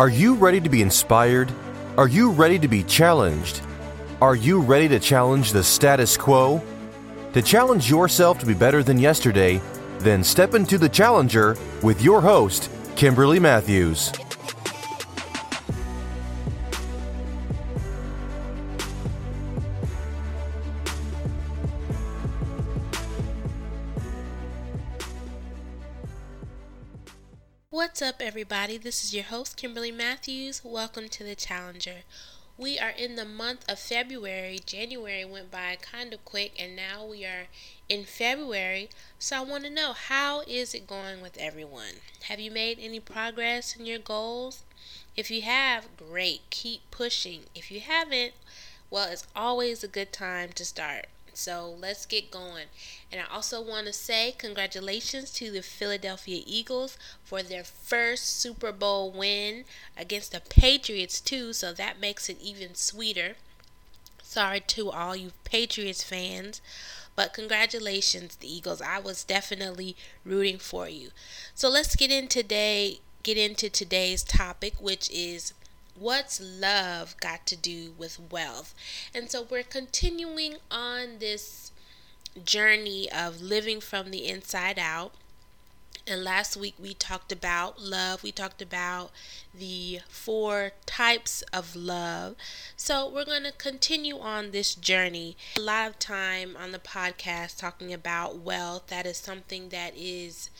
Are you ready to be inspired? Are you ready to be challenged? Are you ready to challenge the status quo? To challenge yourself to be better than yesterday, then step into the challenger with your host, Kimberly Matthews. What's up, everybody? This is your host, Kimberly Matthews. Welcome to the Challenger. We are in the month of February. January went by kind of quick, and now we are in February. So I want to know how is it going with everyone? Have you made any progress in your goals? If you have, great. Keep pushing. If you haven't, well, it's always a good time to start. So let's get going. And I also want to say congratulations to the Philadelphia Eagles for their first Super Bowl win against the Patriots, too. So that makes it even sweeter. Sorry to all you Patriots fans. But congratulations, the Eagles. I was definitely rooting for you. So let's get in today, get into today's topic, which is what's love got to do with wealth? And so we're continuing on this journey of living from the inside out. And last week we talked about love. We talked about the four types of love. So we're going to continue on this journey. A lot of time on the podcast talking about wealth. That is something that is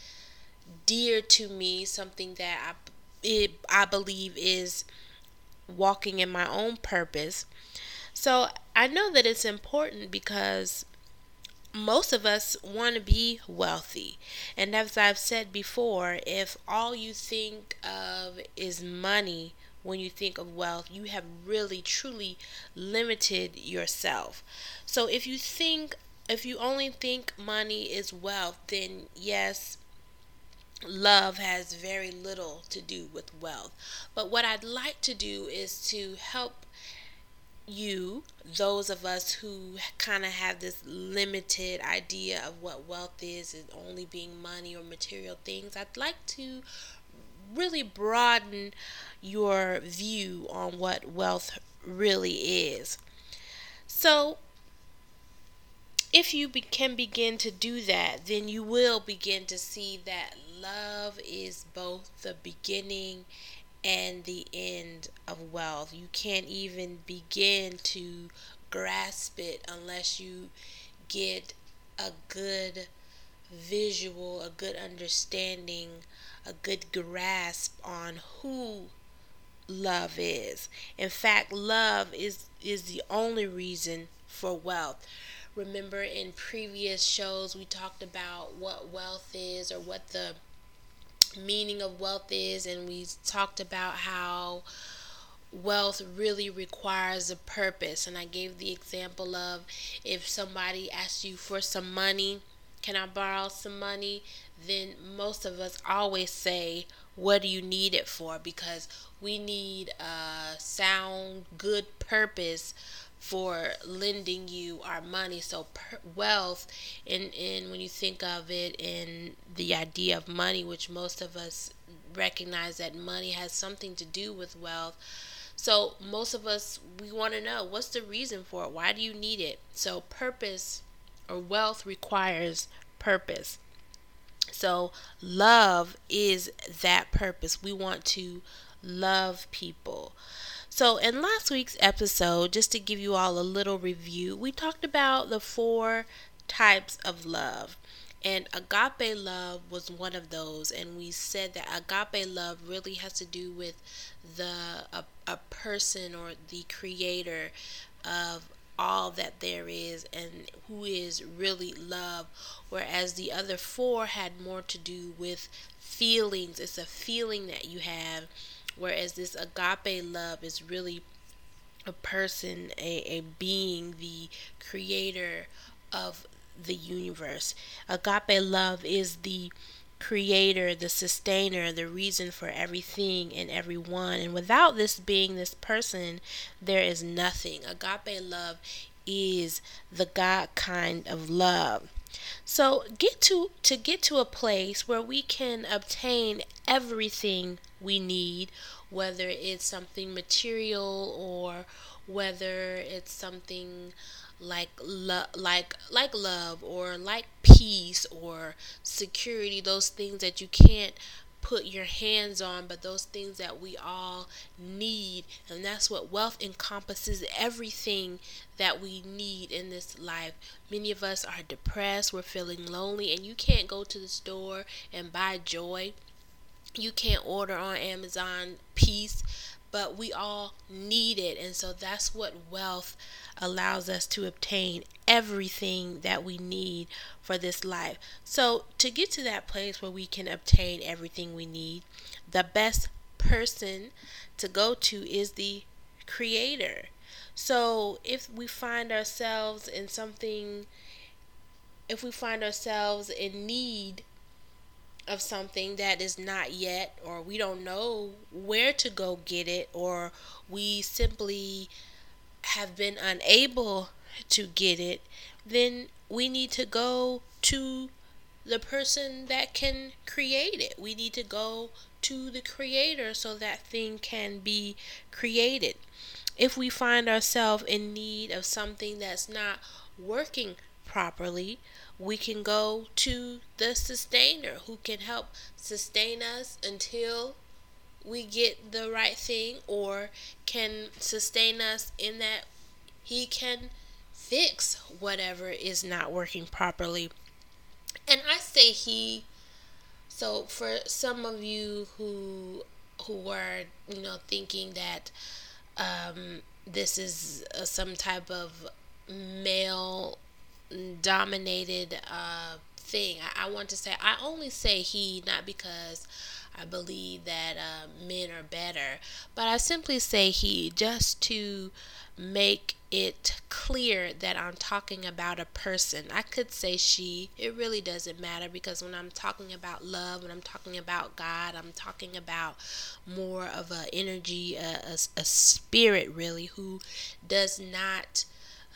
dear to me, something that I, it, I believe is walking in my own purpose. So I know that it's important because most of us want to be wealthy. And as I've said before, if all you think of is money when you think of wealth, you have really truly limited yourself. So if you think if you only think money is wealth, then yes, love has very little to do with wealth. But what I'd like to do is to help you, those of us who kind of have this limited idea of what wealth is, is only being money or material things, I'd like to really broaden your view on what wealth really is. So, if you be- can begin to do that, then you will begin to see that love is both the beginning and the end of wealth. You can't even begin to grasp it unless you get a good visual, a good understanding, a good grasp on who love is. In fact, love is is the only reason for wealth. Remember in previous shows we talked about what wealth is or what the meaning of wealth is, and we talked about how wealth really requires a purpose. And I gave the example of if somebody asks you for some money, can I borrow some money? Then most of us always say, What do you need it for? Because we need a sound, good purpose for lending you our money. So per- wealth, and and when you think of it in the idea of money, which most of us recognize that money has something to do with wealth. So most of us we want to know what's the reason for it? Why do you need it? So purpose or wealth requires purpose. So love is that purpose. We want to love people. So, in last week's episode, just to give you all a little review, we talked about the four types of love. And agape love was one of those. And we said that agape love really has to do with the a, a person or the creator of all that there is and who is really love whereas the other four had more to do with feelings it's a feeling that you have Whereas this agape love is really a person, a, a being, the creator of the universe. Agape love is the creator, the sustainer, the reason for everything and everyone. And without this being this person, there is nothing. Agape love is the God kind of love. So get to to get to a place where we can obtain everything we need, whether it's something material or whether it's something like lo- like like love or like peace or security those things that you can't put your hands on, but those things that we all need. And that's what wealth encompasses everything that we need in this life. Many of us are depressed, we're feeling lonely, and you can't go to the store and buy joy. You can't order on Amazon peace, but we all need it. And so that's what wealth allows us to obtain everything that we need for this life. So, to get to that place where we can obtain everything we need, the best person to go to is the creator. So, if we find ourselves in something, if we find ourselves in need of something that is not yet, or we don't know where to go get it, or we simply have been unable to get it, then we need to go to the person that can create it. We need to go to the creator so that thing can be created. If we find ourselves in need of something that's not working properly, we can go to the sustainer who can help sustain us until we get the right thing or can sustain us in that he can fix whatever is not working properly. And I say he so for some of you who who were, you know, thinking that um, this is uh, some type of male dominated uh, thing. I, I, want to say I only say he not because I believe that uh, men are better. But I simply say he just to make it clear that I'm talking about a person. I could say she. It really doesn't matter because when I'm talking about love, when I'm talking about God, I'm talking about more of a energy, a, a, a spirit really who does not.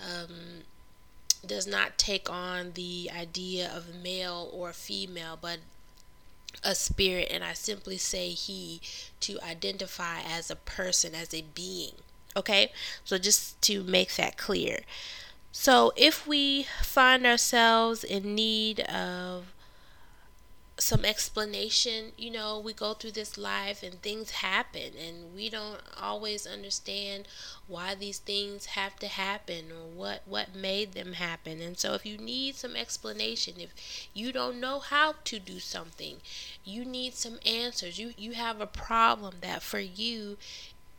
Um, does not take on the idea of male or female, but a spirit, and I simply say he to identify as a person, as a being. Okay, so just to make that clear. So, if we find ourselves in need of some explanation. You know, we go through this life and things happen, and we don't always understand why these things have to happen or what what made them happen. And so, if you need some explanation, if you don't know how to do something, you need some answers. You you have a problem that for you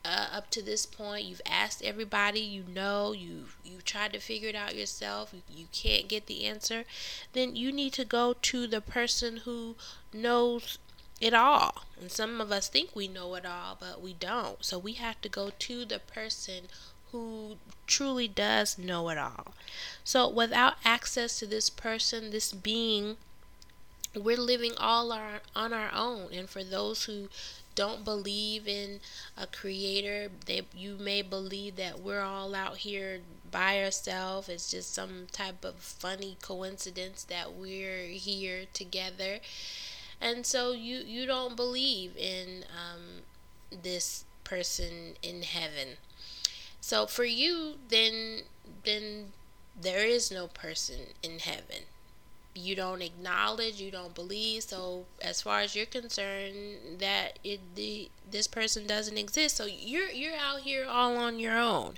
uh, up to this point you've asked everybody you know you you tried to figure it out yourself you, you can't get the answer then you need to go to the person who knows it all. And some of us think we know it all but we don't. So we have to go to the person who truly does know it all. So without access to this person this being we're living all our on our own. And for those who don't believe in a creator they you may believe that we're all out here by ourselves. It's just some type of funny coincidence that we're here together. And so you you don't believe in um, this person in heaven. So for you then then there is no person in heaven you don't acknowledge, you don't believe. So as far as you're concerned, that it the this person doesn't exist. So you're you're out here all on your own,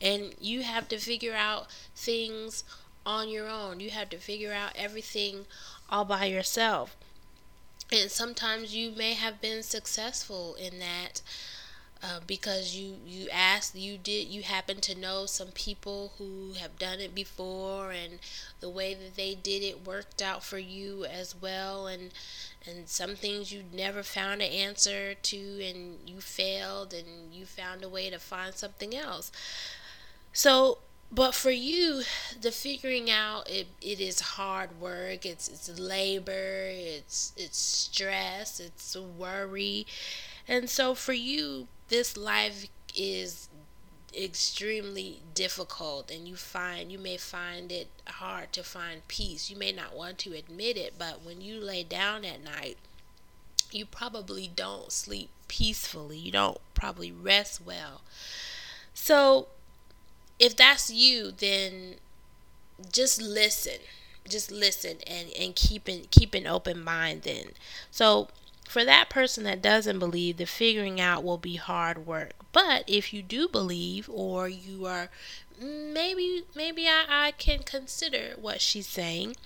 and you have to figure out things on your own. You have to figure out everything all by yourself. And sometimes you may have been successful in that uh, because you you asked you did you happen to know some people who have done it before and the way that they did it worked out for you as well and and some things you never found an answer to and you failed and you found a way to find something else. So but for you the figuring out it, it is hard work it's it's labor it's it's stress it's worry. And so for you this life is extremely difficult and you find you may find it hard to find peace. You may not want to admit it, but when you lay down at night, you probably don't sleep peacefully. You don't probably rest well. So, if that's you, then just listen. Just listen and and keep an keep an open mind then. So, for that person that doesn't believe, the figuring out will be hard work. But if you do believe, or you are maybe maybe I, I can consider what she's saying,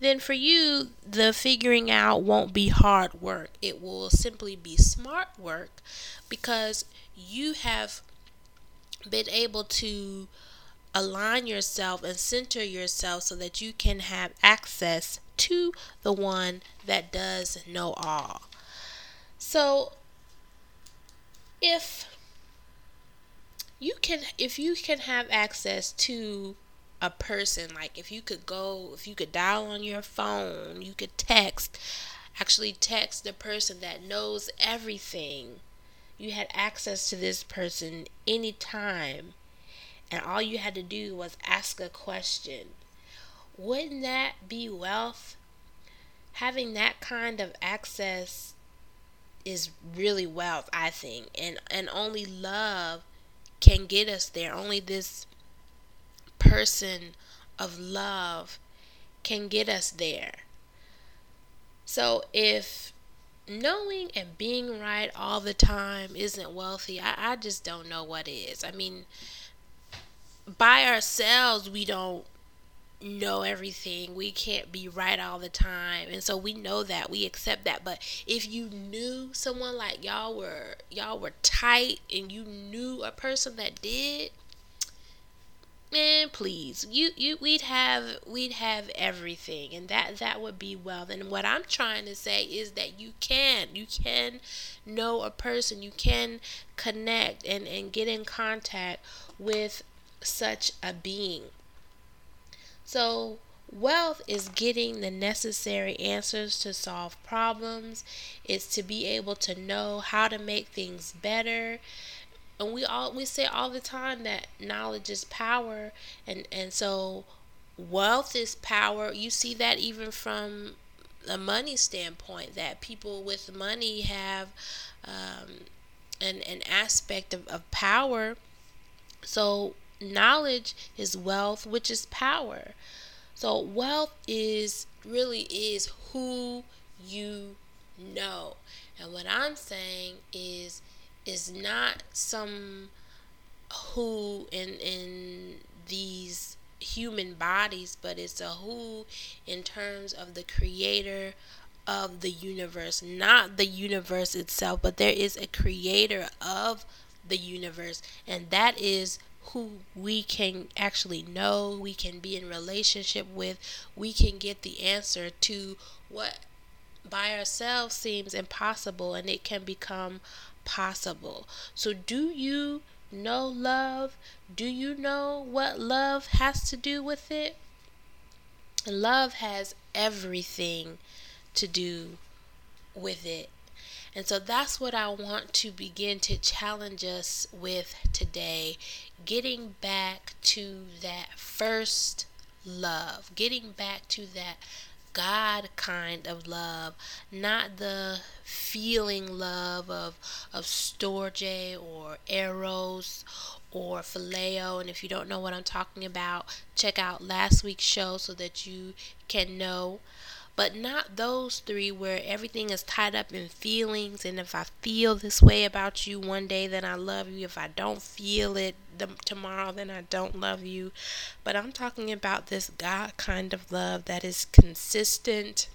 then for you the figuring out won't be hard work. It will simply be smart work because you have been able to align yourself and center yourself so that you can have access to the one that does know all. So if you can if you can have access to a person like if you could go if you could dial on your phone you could text actually text the person that knows everything. You had access to this person anytime and all you had to do was ask a question. Wouldn't that be wealth? Having that kind of access is really wealth, I think. And and only love can get us there. Only this person of love can get us there. So if knowing and being right all the time isn't wealthy, I, I just don't know what is. I mean, by ourselves, we don't know everything. We can't be right all the time. And so we know that. We accept that. But if you knew someone like y'all were y'all were tight and you knew a person that did, man, please. You you we'd have we'd have everything and that that would be wealth. And what I'm trying to say is that you can. You can know a person. You can connect and, and get in contact with such a being so, wealth is getting the necessary answers to solve problems, it's to be able to know how to make things better. And we all we say all the time that knowledge is power and and so wealth is power. You see that even from a money standpoint that people with money have um, an, an aspect of, of power. So knowledge is wealth, which is power. So wealth is really is who you know. And what I'm saying is is not some who in in these human bodies, but it's a who in terms of the creator of the universe, not the universe itself, but there is a creator of the universe, and that is who we can actually know, we can be in relationship with, we can get the answer to what by ourselves seems impossible and it can become possible. So, do you know love? Do you know what love has to do with it? Love has everything to do with it. And so that's what I want to begin to challenge us with today. Getting back to that first love, getting back to that God kind of love, not the feeling love of of storge or eros or phileo. And if you don't know what I'm talking about, check out last week's show so that you can know but not those three where everything is tied up in feelings. And if I feel this way about you one day, then I love you. If I don't feel it the, tomorrow, then I don't love you. But I'm talking about this God kind of love that is consistent.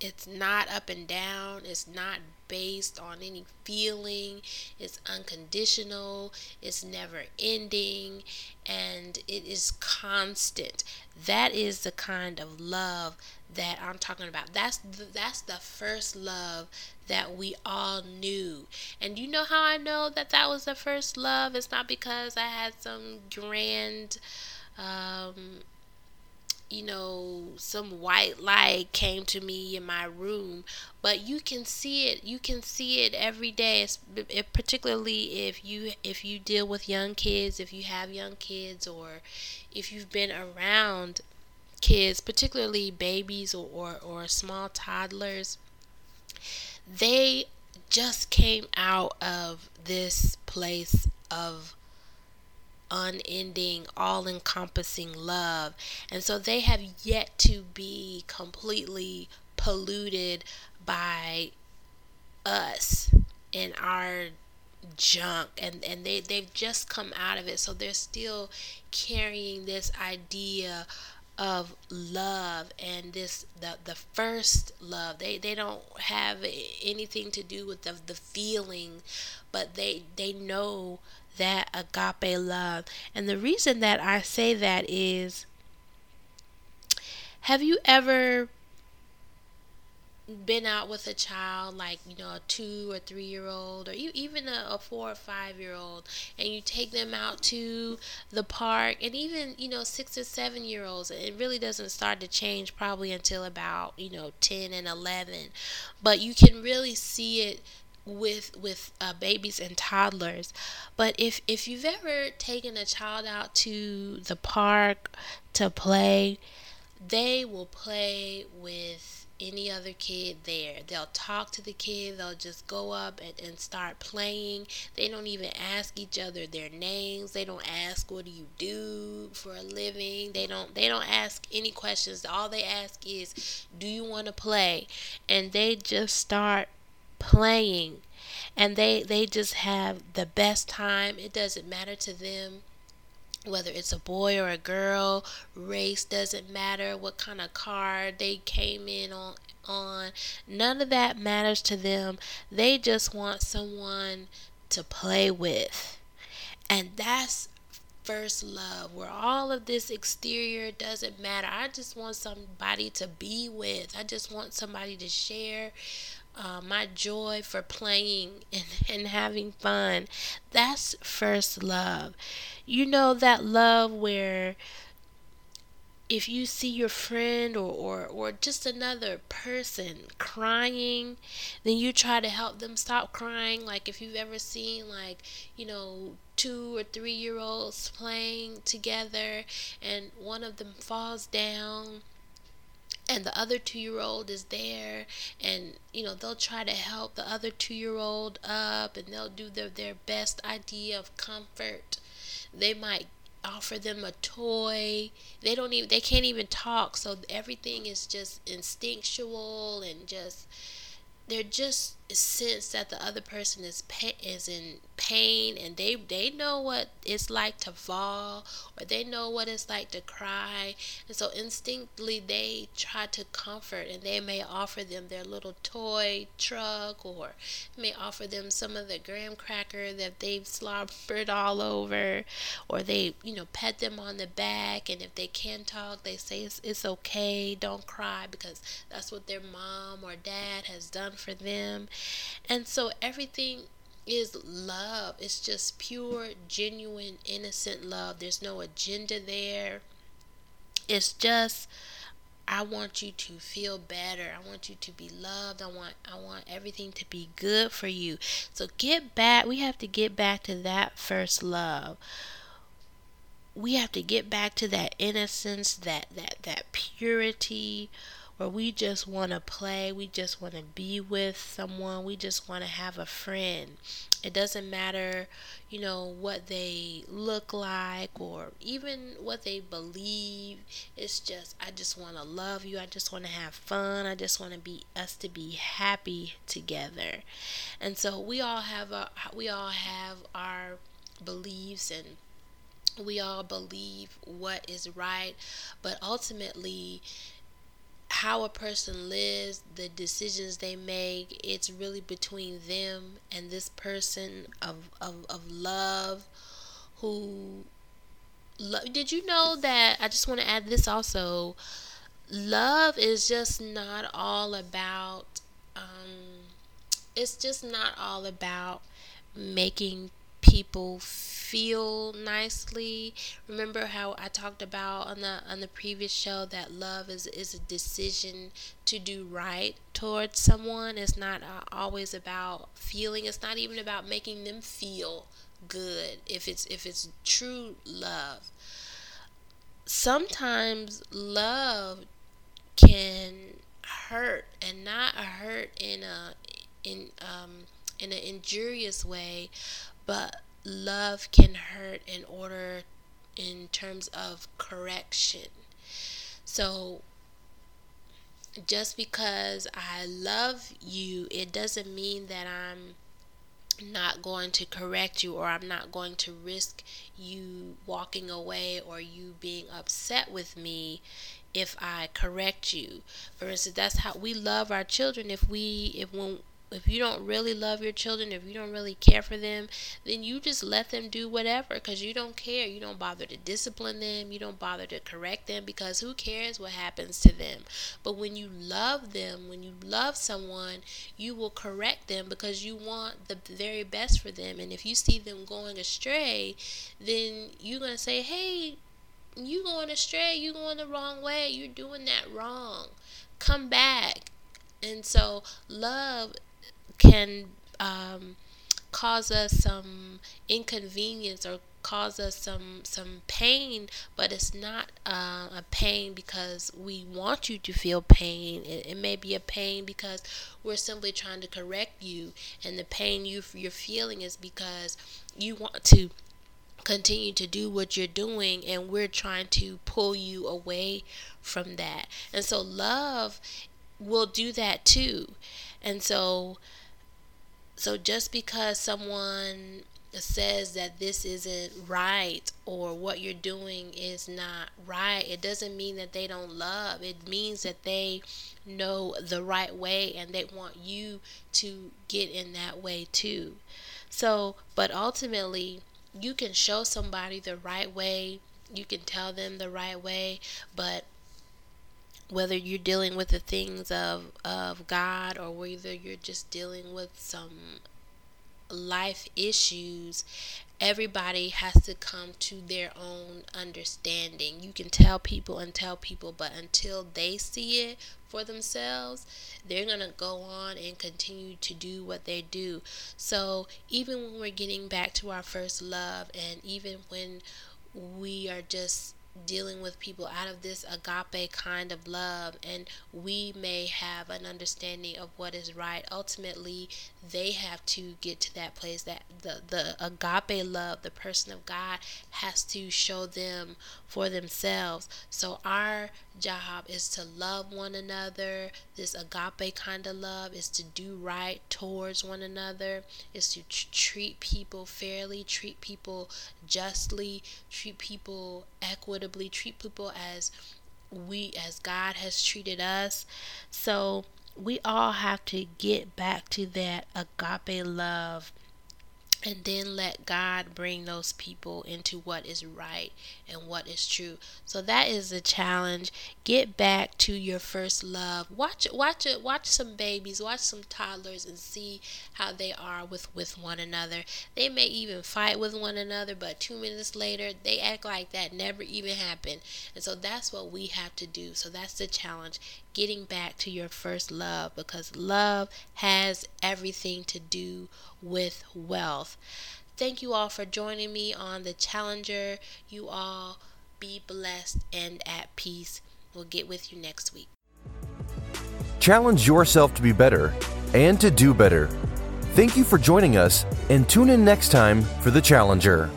It's not up and down. It's not based on any feeling. It's unconditional. It's never ending. And it is constant. That is the kind of love that I'm talking about. That's the, that's the first love that we all knew. And you know how I know that that was the first love? It's not because I had some grand um, you know, some white light came to me in my room, but you can see it. You can see it every day, It particularly if you if you deal with young kids, if you have young kids, or if you've been around kids, particularly babies or, or, or small toddlers. They just came out of this place of unending, all encompassing love. And so they have yet to be completely polluted by us and our junk. And and they they've just come out of it. So they're still carrying this idea of love and this the the first love. They they don't have anything to do with the the feeling but they they know that agape love. And the reason that I say that is have you ever been out with a child like you know a two or three year old or you even a, a, four or five year old and you take them out to the park and even you know six or seven year olds it really doesn't start to change probably until about you know 10 and 11 but you can really see it with with uh, babies and toddlers but if if you've ever taken a child out to the park to play they will play with any other kid there. They'll talk to the kid, they'll just go up and, and start playing. They don't even ask each other their names. They don't ask what do you do for a living. They don't they don't ask any questions. All they ask is do you want to play? And they just start playing. And they they just have the best time. It doesn't matter to them whether it's a boy or a girl, race doesn't matter, what kind of car they came in on on. None of that matters to them. They just want someone to play with. And that's first love where all of this exterior doesn't matter. I just want somebody to be with. I just want somebody to share uh, my joy for playing and, and having fun. That's first love. You know, that love where if you see your friend or, or, or just another person crying, then you try to help them stop crying. Like if you've ever seen like, you know, two or three year olds playing together and one of them falls down and the other two year old is there and you know they'll try to help the other two year old up and they'll do their, their best idea of comfort. They might offer them a toy. They don't even they can't even talk so everything is just instinctual and just they're just sense that the other person is pa- is in pain and they they know what it's like to fall or they know what it's like to cry. And so instinctively they try to comfort and they may offer them their little toy truck or may offer them some of the graham cracker that they've slobbered all over or they you know pet them on the back and if they can talk they say it's, it's okay don't cry because that's what their mom or dad has done for them and so everything is love. It's just pure, genuine, innocent love. There's no agenda there. It's just I want you to feel better. I want you to be loved. I want I want everything to be good for you. So get back. We have to get back to that first love. We have to get back to that innocence, that that that purity where we just want to play, we just want to be with someone, we just want to have a friend. It doesn't matter, you know, what they look like or even what they believe. It's just I just want to love you. I just want to have fun. I just want to be us to be happy together. And so we all have a we all have our beliefs and we all believe what is right, but ultimately how a person lives, the decisions they make, it's really between them and this person of, of, of love who lo- did you know that I just want to add this also love is just not all about um it's just not all about making people feel nicely. Remember how I talked about on the on the previous show that love is is a decision to do right towards someone. It's not uh, always about feeling. It's not even about making them feel good. If it's if it's true love. Sometimes love can hurt and not hurt in a in um in an injurious way, but love can hurt in order in terms of correction. So just because I love you, it doesn't mean that I'm not going to correct you or I'm not going to risk you walking away or you being upset with me if I correct you. For instance, that's how we love our children if we if when if you don't really love your children, if you don't really care for them, then you just let them do whatever because you don't care. You don't bother to discipline them. You don't bother to correct them because who cares what happens to them? But when you love them, when you love someone, you will correct them because you want the very best for them. And if you see them going astray, then you're going to say, hey, you going astray. You going the wrong way. You're doing that wrong. Come back. And so love can um, cause us some inconvenience or cause us some some pain but it's not uh, a pain because we want you to feel pain. It, it, may be a pain because we're simply trying to correct you and the pain you you're feeling is because you want to continue to do what you're doing and we're trying to pull you away from that. And so love will do that too. And so so just because someone says that this isn't right or what you're doing is not right, it doesn't mean that they don't love. It means that they know the right way and they want you to get in that way too. So, but ultimately, you can show somebody the right way, you can tell them the right way, but whether you're dealing with the things of of God or whether you're just dealing with some life issues everybody has to come to their own understanding. You can tell people and tell people but until they see it for themselves they're going to go on and continue to do what they do. So even when we're getting back to our first love and even when we are just dealing with people out of this agape kind of love and we may have an understanding of what is right. Ultimately they have to get to that place that the the agape love the person of god has to show them for themselves. So our job is to love one another. This agape kind of love is to do right towards one another is to tr- treat people fairly treat people justly treat people equitably treat people as we as God has treated us. So we all have to get back to that agape love and then let God bring those people into what is right and what is true. So that is the challenge. Get back to your first love. Watch watch it watch some babies, watch some toddlers and see how they are with with one another. They may even fight with one another, but 2 minutes later they act like that never even happened. And so that's what we have to do. So that's the challenge. Getting back to your first love because love has everything to do with wealth. Thank you all for joining me on the Challenger. You all be blessed and at peace. We'll get with you next week. Challenge yourself to be better and to do better. Thank you for joining us and tune in next time for the Challenger.